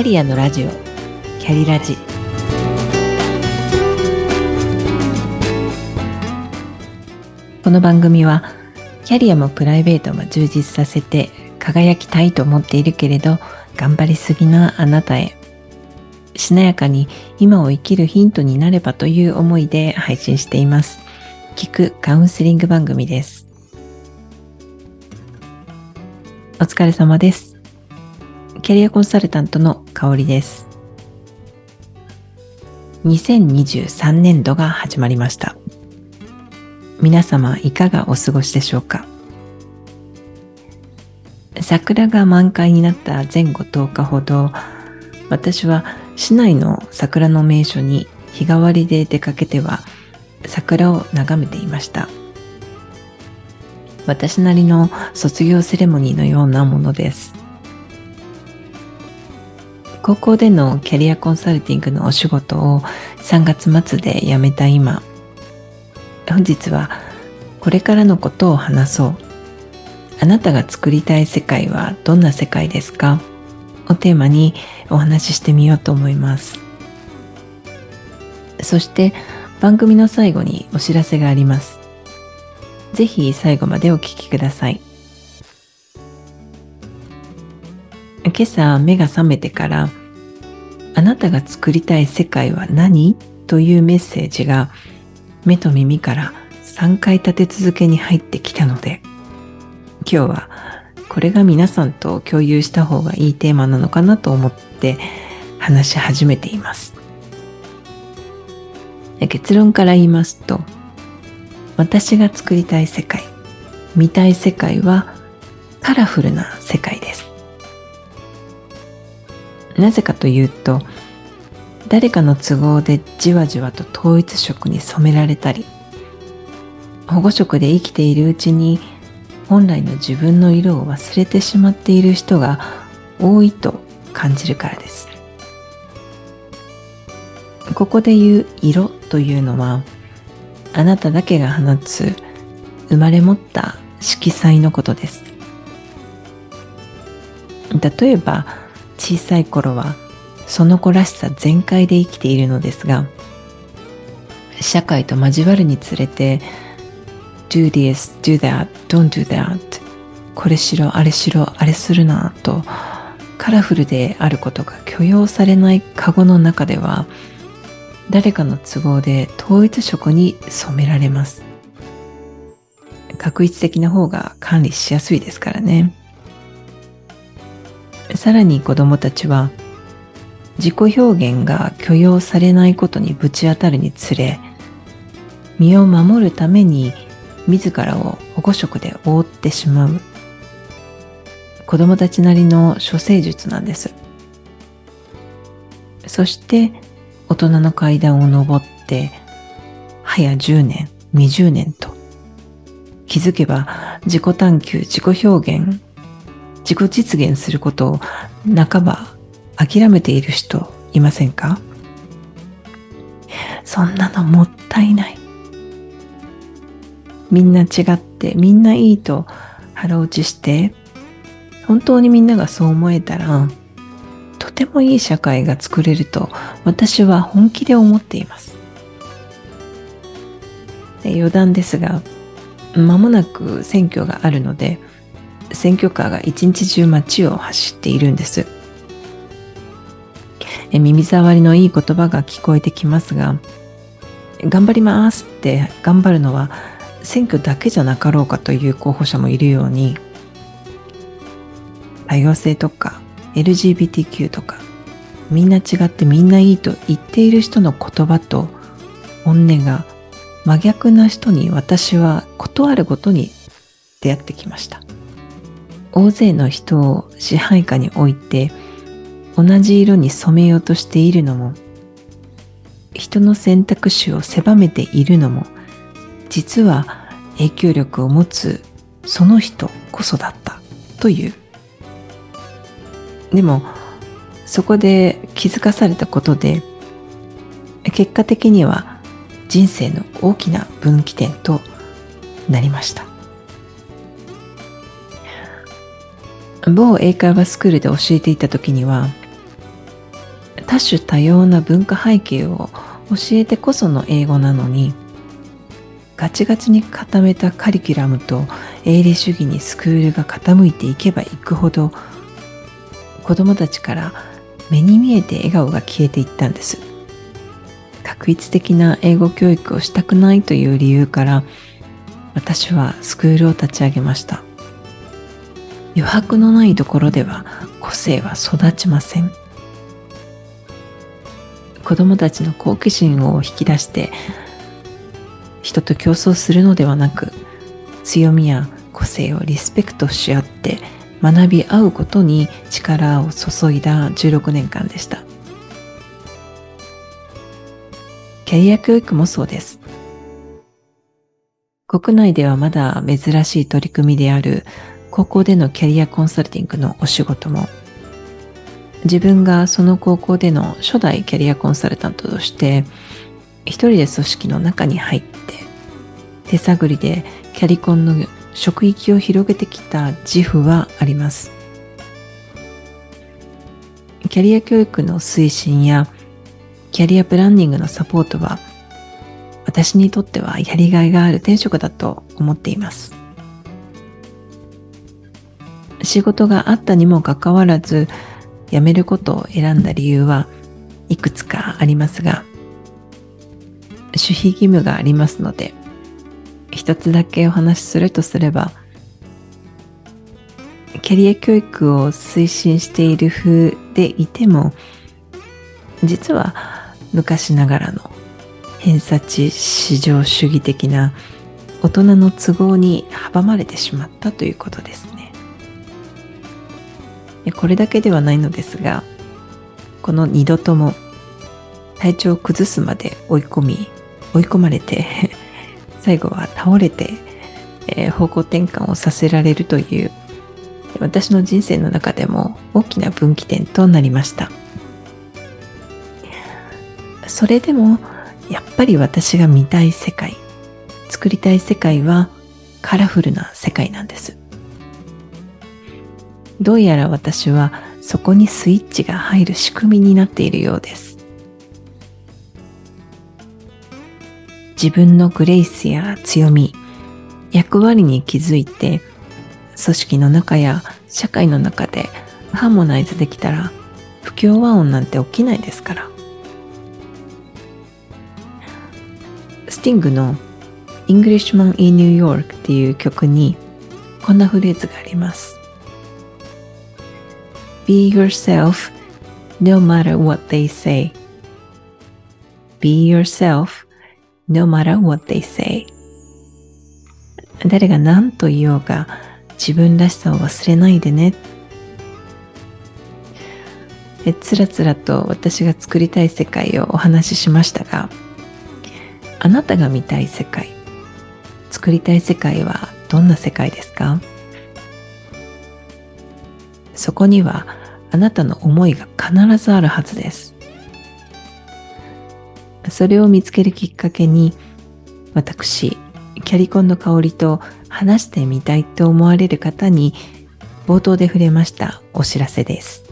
ャリアのラジオ。キャリラジ。この番組はキャリアもプライベートも充実させて輝きたいと思っているけれど頑張りすぎなあなたへ。しなやかに今を生きるヒントになればという思いで配信しています。聞くカウンセリング番組です。お疲れ様です。キャリアコンサルタントの香りです。2023年度が始まりました。皆様いかがお過ごしでしょうか？桜が満開になった前後10日ほど私は市内の桜の名所に日替わりで出かけては桜を眺めていました。私なりの卒業セレモニーのようなものです。高校でのキャリアコンサルティングのお仕事を3月末で辞めた今本日はこれからのことを話そう。あなたが作りたい世界はどんな世界ですか？をテーマにお話ししてみようと思います。そして番組の最後にお知らせがあります。ぜひ最後までお聞きください。今朝目が覚めてからあなたが作りたい世界は何？というメッセージが目と耳から3回立て続けに入ってきたので今日はこれが皆さんと共有した方がいいテーマなのかなと思って話し始めています。結論から言いますと私が作りたい世界見たい世界はカラフルな世界なぜかというと誰かの都合でじわじわと統一色に染められたり保護色で生きているうちに本来の自分の色を忘れてしまっている人が多いと感じるからです。ここで言う色というのはあなただけが放つ生まれ持った色彩のことです。例えば小さい頃はその子らしさ全開で生きているのですが社会と交わるにつれて do this, do that, don't do that. これしろ、あれしろ、あれするなとカラフルであることが許容されないカゴの中では誰かの都合で統一色に染められます。確一的な方が管理しやすいですからね。さらに子供たちは自己表現が許容されないことにぶち当たるにつれ身を守るために自らを保護色で覆ってしまう。子供たちなりの処世術なんです。そして大人の階段を上って早10年20年と気づけば自己探求自己表現自己実現することを半ば諦めている人いませんか？そんなのもったいない。みんな違ってみんないいと腹落ちして本当にみんながそう思えたらとてもいい社会が作れると私は本気で思っています。余談ですが間もなく選挙があるので選挙カーが一日中街を走っているんです。耳障りのいい言葉が聞こえてきますが、頑張りますって頑張るのは選挙だけじゃなかろうかという候補者もいるように、多様性とか LGBTQ とか、みんな違ってみんないいと言っている人の言葉と本音が真逆な人に私は断るごとに出会ってきました。大勢の人を支配下に置いて同じ色に染めようとしているのも人の選択肢を狭めているのも実は影響力を持つその人こそだったという。でもそこで気づかされたことで結果的には人生の大きな分岐点となりました。某英会話スクールで教えていた時には多種多様な文化背景を教えてこその英語なのにガチガチに固めたカリキュラムと営利主義にスクールが傾いていけばいくほど子供たちから目に見えて笑顔が消えていったんです。確一的な英語教育をしたくないという理由から私はスクールを立ち上げました。余白のないところでは個性は育ちません。子供たちの好奇心を引き出して人と競争するのではなく強みや個性をリスペクトし合って学び合うことに力を注いだ16年間でした。キャリア教育もそうです。国内ではまだ珍しい取り組みである高校でのキャリアコンサルティングのお仕事も自分がその高校での初代キャリアコンサルタントとして一人で組織の中に入って手探りでキャリコンの職域を広げてきた自負はあります。キャリア教育の推進やキャリアプランニングのサポートは私にとってはやりがいがある転職だと思っています。仕事があったにもかかわらず辞めることを選んだ理由はいくつかありますが守秘義務がありますので一つだけお話しするとすればキャリア教育を推進している風でいても実は昔ながらの偏差値至上主義的な大人の都合に阻まれてしまったということですね。これだけではないのですがこの二度とも体調を崩すまで追い込み追い込まれて 最後は倒れて、えー、方向転換をさせられるという私の人生の中でも大きな分岐点となりました。それでもやっぱり私が見たい世界作りたい世界はカラフルな世界なんです。どうやら私はそこにスイッチが入る仕組みになっているようです。自分のグレイスや強み役割に気づいて組織の中や社会の中でハーモナイズできたら不協和音なんて起きないですから。スティングの Englishman in New York っていう曲にこんなフレーズがあります。Be yourself no matter what they say. Be yourself no matter what they say. 誰が何と言おうか自分らしさを忘れないでね。えつらつらと私が作りたい世界をお話ししましたがあなたが見たい世界作りたい世界はどんな世界ですか？そこにはあなたの思いが必ずあるはずです。それを見つけるきっかけに私キャリコンの香りと話してみたいと思われる方に冒頭で触れましたお知らせです。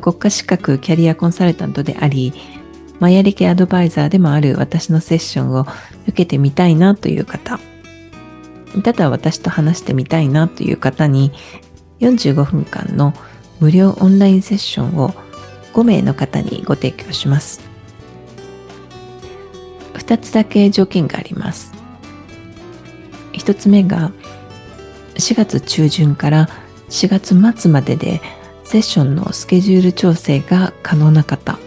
国家資格キャリアコンサルタントでありマヤリケアドバイザーでもある私のセッションを受けてみたいなという方。ただ私と話してみたいなという方に45分間の無料オンラインセッションを5名の方にご提供します。2つだけ条件があります。1つ目が4月中旬から4月末まででセッションのスケジュール調整が可能な方。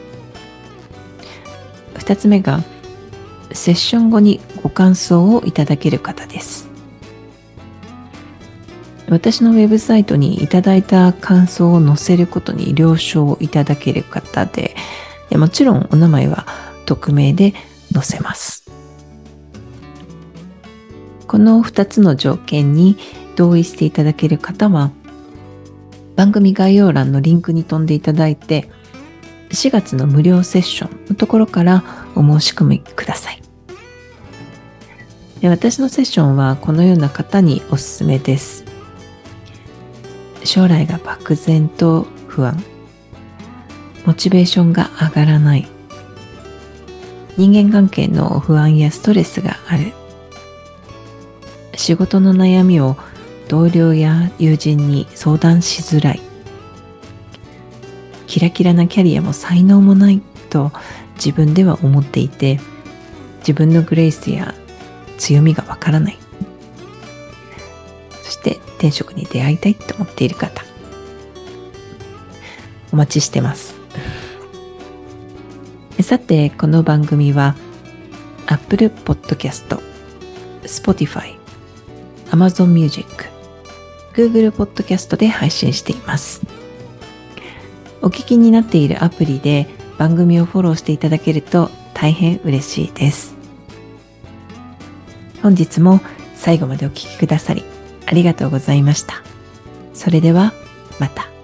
2つ目がセッション後にご感想をいただける方です。私のウェブサイトにいただいた感想を載せることに了承いただける方で、もちろんお名前は匿名で載せます。この2つの条件に同意していただける方は、番組概要欄のリンクに飛んでいただいて、4月の無料セッションのところからお申し込みください。私のセッションはこのような方におすすめです。将来が漠然と不安。モチベーションが上がらない。人間関係の不安やストレスがある。仕事の悩みを同僚や友人に相談しづらい。キラキラなキャリアも才能もないと自分では思っていて自分のグレイスや強みがわからない。して転職に出会いたいと思っている方お待ちしてます。さてこの番組は Apple Podcast Spotify Amazon Music Google Podcast で配信しています。お聞きになっているアプリで番組をフォローしていただけると大変嬉しいです。本日も最後までお聴きくださりありがとうございました。それではまた。